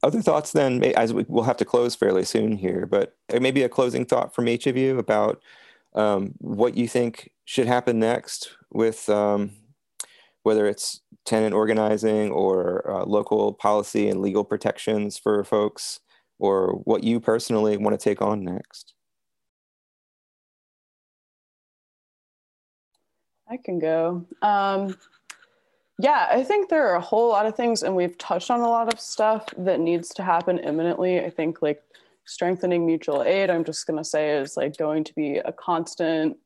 other thoughts then as we, will have to close fairly soon here but maybe a closing thought from each of you about um, what you think should happen next with um, whether it's tenant organizing or uh, local policy and legal protections for folks or what you personally want to take on next i can go um, yeah, I think there are a whole lot of things, and we've touched on a lot of stuff that needs to happen imminently. I think like strengthening mutual aid, I'm just going to say, is like going to be a constant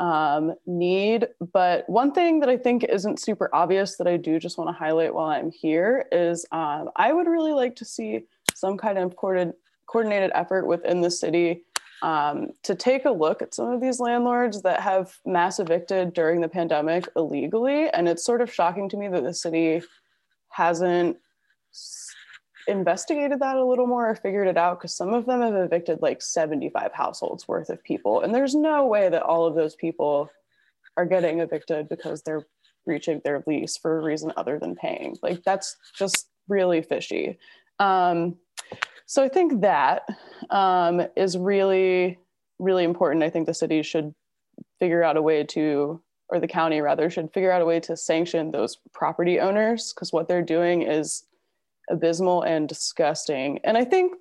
um, need. But one thing that I think isn't super obvious that I do just want to highlight while I'm here is um, I would really like to see some kind of coordinated effort within the city um, to take a look at some of these landlords that have mass evicted during the pandemic illegally. And it's sort of shocking to me that the city hasn't investigated that a little more or figured it out because some of them have evicted like 75 households worth of people. And there's no way that all of those people are getting evicted because they're breaching their lease for a reason other than paying. Like that's just really fishy. Um, so I think that um, is really, really important. I think the city should figure out a way to, or the county rather, should figure out a way to sanction those property owners because what they're doing is abysmal and disgusting. And I think,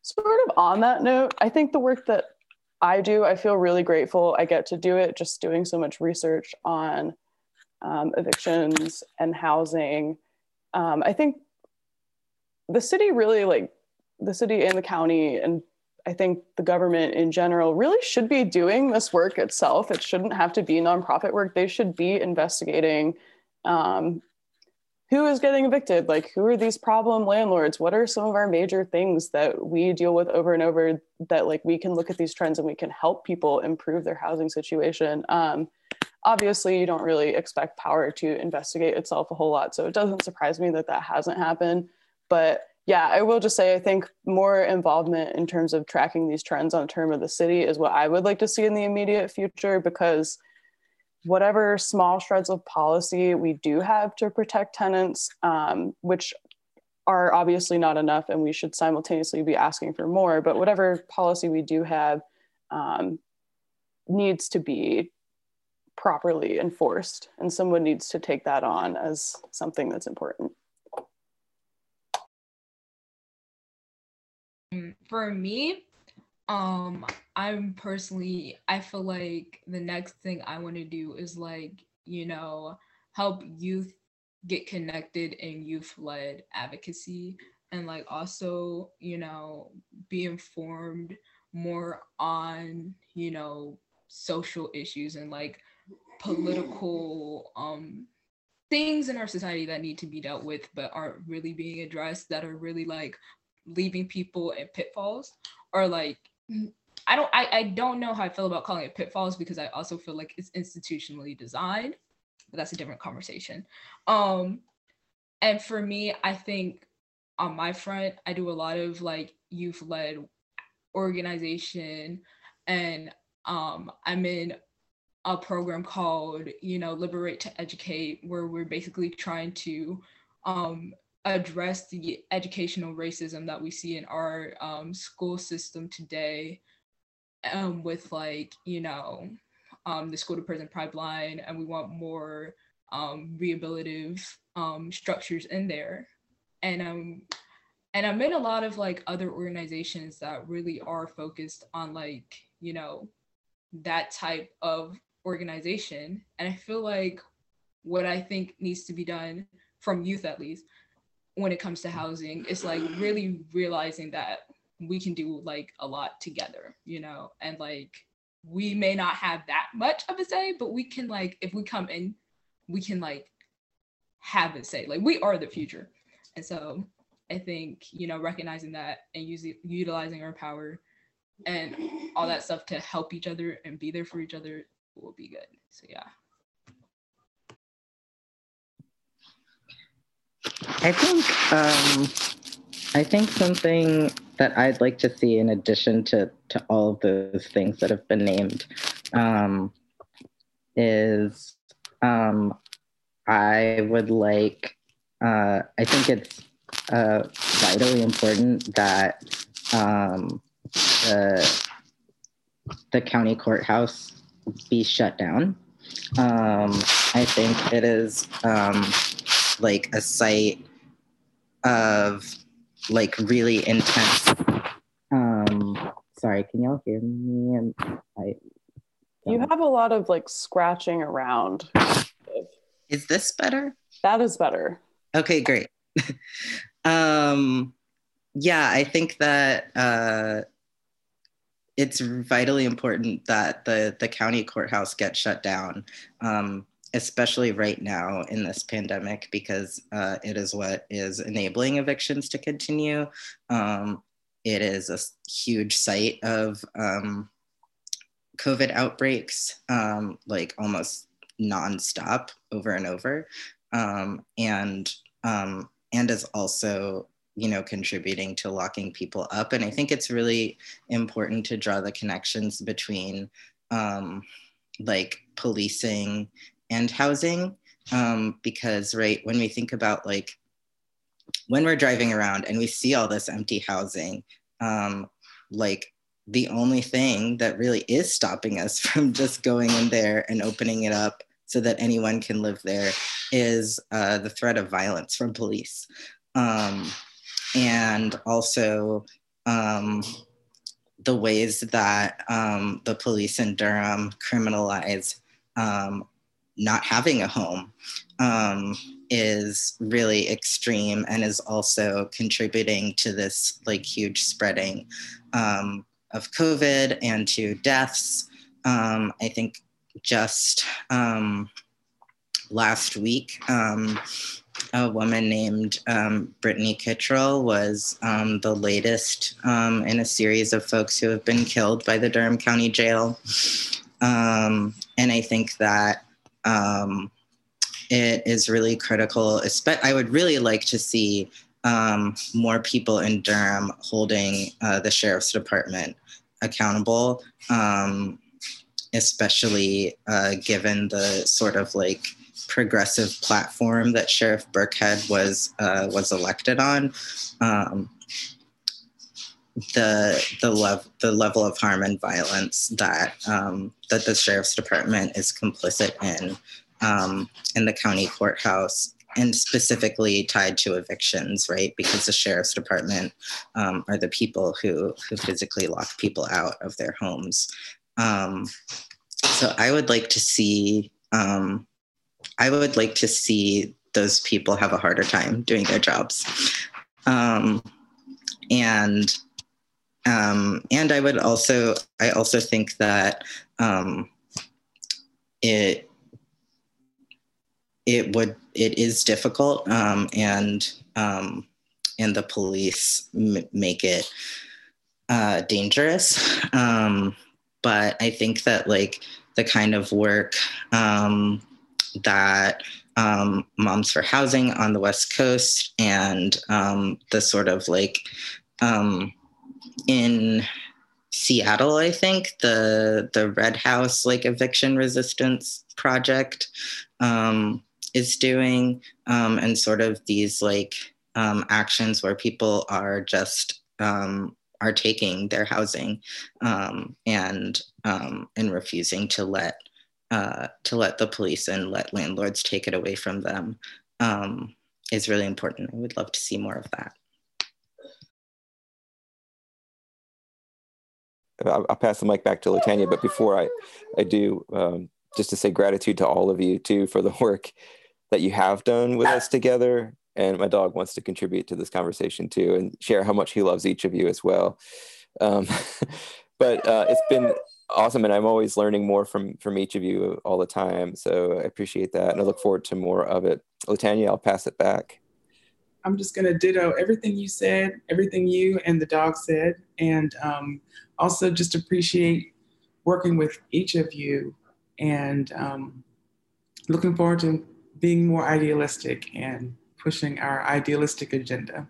sort of on that note, I think the work that I do, I feel really grateful I get to do it just doing so much research on um, evictions and housing. Um, I think the city really like the city and the county and I think the government in general really should be doing this work itself. It shouldn't have to be nonprofit work. They should be investigating um, who is getting evicted, like who are these problem landlords? What are some of our major things that we deal with over and over that like we can look at these trends and we can help people improve their housing situation. Um, obviously, you don't really expect power to investigate itself a whole lot, so it doesn't surprise me that that hasn't happened. But yeah, I will just say I think more involvement in terms of tracking these trends on term of the city is what I would like to see in the immediate future because whatever small shreds of policy we do have to protect tenants, um, which are obviously not enough and we should simultaneously be asking for more, but whatever policy we do have um, needs to be properly enforced and someone needs to take that on as something that's important. For me, um, I'm personally, I feel like the next thing I want to do is like, you know, help youth get connected in youth led advocacy and like also, you know, be informed more on, you know, social issues and like political um things in our society that need to be dealt with but aren't really being addressed that are really like leaving people in pitfalls or like I don't I, I don't know how I feel about calling it pitfalls because I also feel like it's institutionally designed, but that's a different conversation. Um and for me, I think on my front, I do a lot of like youth-led organization and um I'm in a program called, you know, Liberate to Educate, where we're basically trying to um address the educational racism that we see in our um, school system today um, with like you know um, the school to prison pipeline and we want more um, rehabilitative um, structures in there. And um and i'm in a lot of like other organizations that really are focused on like you know that type of organization and i feel like what i think needs to be done from youth at least when it comes to housing is like really realizing that we can do like a lot together, you know, and like we may not have that much of a say, but we can like if we come in, we can like have a say. Like we are the future. And so I think, you know, recognizing that and using utilizing our power and all that stuff to help each other and be there for each other will be good. So yeah. I think um, I think something that I'd like to see in addition to to all of those things that have been named um, is um, I would like uh, I think it's uh, vitally important that um, the the county courthouse be shut down. Um, I think it is um, like a site of like really intense. Um, sorry, can y'all hear me? And I. You have a lot of like scratching around. Is this better? That is better. Okay, great. um, yeah, I think that uh, it's vitally important that the the county courthouse gets shut down. Um, especially right now in this pandemic, because uh, it is what is enabling evictions to continue. Um, it is a huge site of um, COVID outbreaks, um, like almost nonstop over and over, um, and um, and is also you know contributing to locking people up. And I think it's really important to draw the connections between um, like policing and housing um, because right when we think about like when we're driving around and we see all this empty housing um, like the only thing that really is stopping us from just going in there and opening it up so that anyone can live there is uh, the threat of violence from police. Um, and also um, the ways that um, the police in durham criminalize um, not having a home um, is really extreme and is also contributing to this like huge spreading um, of COVID and to deaths. Um, I think just um, last week, um, a woman named um, Brittany Kittrell was the latest in a series of folks who have been killed by the Durham County Jail. and I think that um, it is really critical. I would really like to see um, more people in Durham holding uh, the sheriff's department accountable, um, especially uh, given the sort of like progressive platform that Sheriff Birkhead was uh, was elected on. Um, the the level the level of harm and violence that um, that the sheriff's department is complicit in um, in the county courthouse and specifically tied to evictions, right? Because the sheriff's department um, are the people who who physically lock people out of their homes. Um, so I would like to see um, I would like to see those people have a harder time doing their jobs. Um, and um, and I would also, I also think that um, it it would it is difficult, um, and um, and the police m- make it uh, dangerous. Um, but I think that like the kind of work um, that um, Moms for Housing on the West Coast and um, the sort of like um, in Seattle, I think the the Red House like eviction resistance project um, is doing, um, and sort of these like um, actions where people are just um, are taking their housing um, and um, and refusing to let uh, to let the police and let landlords take it away from them is really important. I would love to see more of that. I'll, pass the mic back to Latanya, but before I, I do, um, just to say gratitude to all of you too for the work that you have done with us together. And my dog wants to contribute to this conversation too and share how much he loves each of you as well. Um, but uh, it's been awesome, and I'm always learning more from from each of you all the time. So I appreciate that, and I look forward to more of it. Latanya, I'll pass it back. I'm just going to ditto everything you said, everything you and the dog said, and um, also just appreciate working with each of you and um, looking forward to being more idealistic and pushing our idealistic agenda.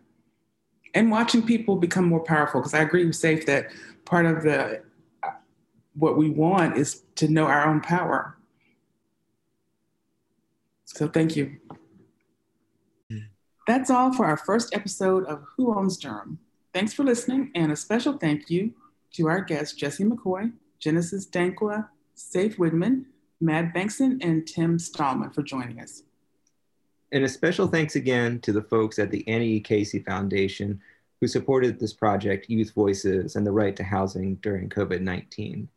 And watching people become more powerful because i agree with safe that part of the what we want is to know our own power. So thank you that's all for our first episode of who owns durham thanks for listening and a special thank you to our guests jesse mccoy genesis dankwa safe widman Matt Bankson and Tim Stallman for joining us. And a special thanks again to the folks at the Annie E. Casey Foundation who supported this project, Youth Voices and the Right to Housing during COVID 19.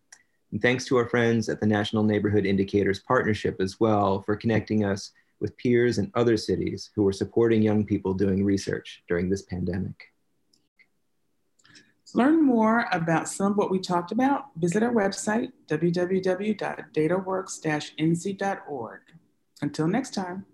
And thanks to our friends at the National Neighborhood Indicators Partnership as well for connecting us with peers in other cities who are supporting young people doing research during this pandemic. Learn more about some of what we talked about, visit our website, www.dataworks-nc.org. Until next time.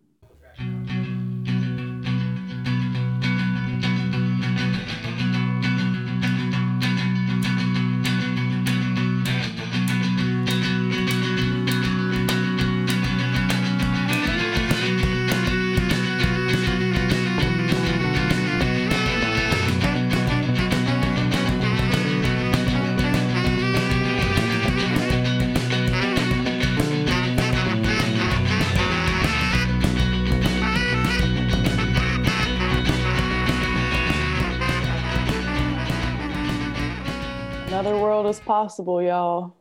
Possible, y'all.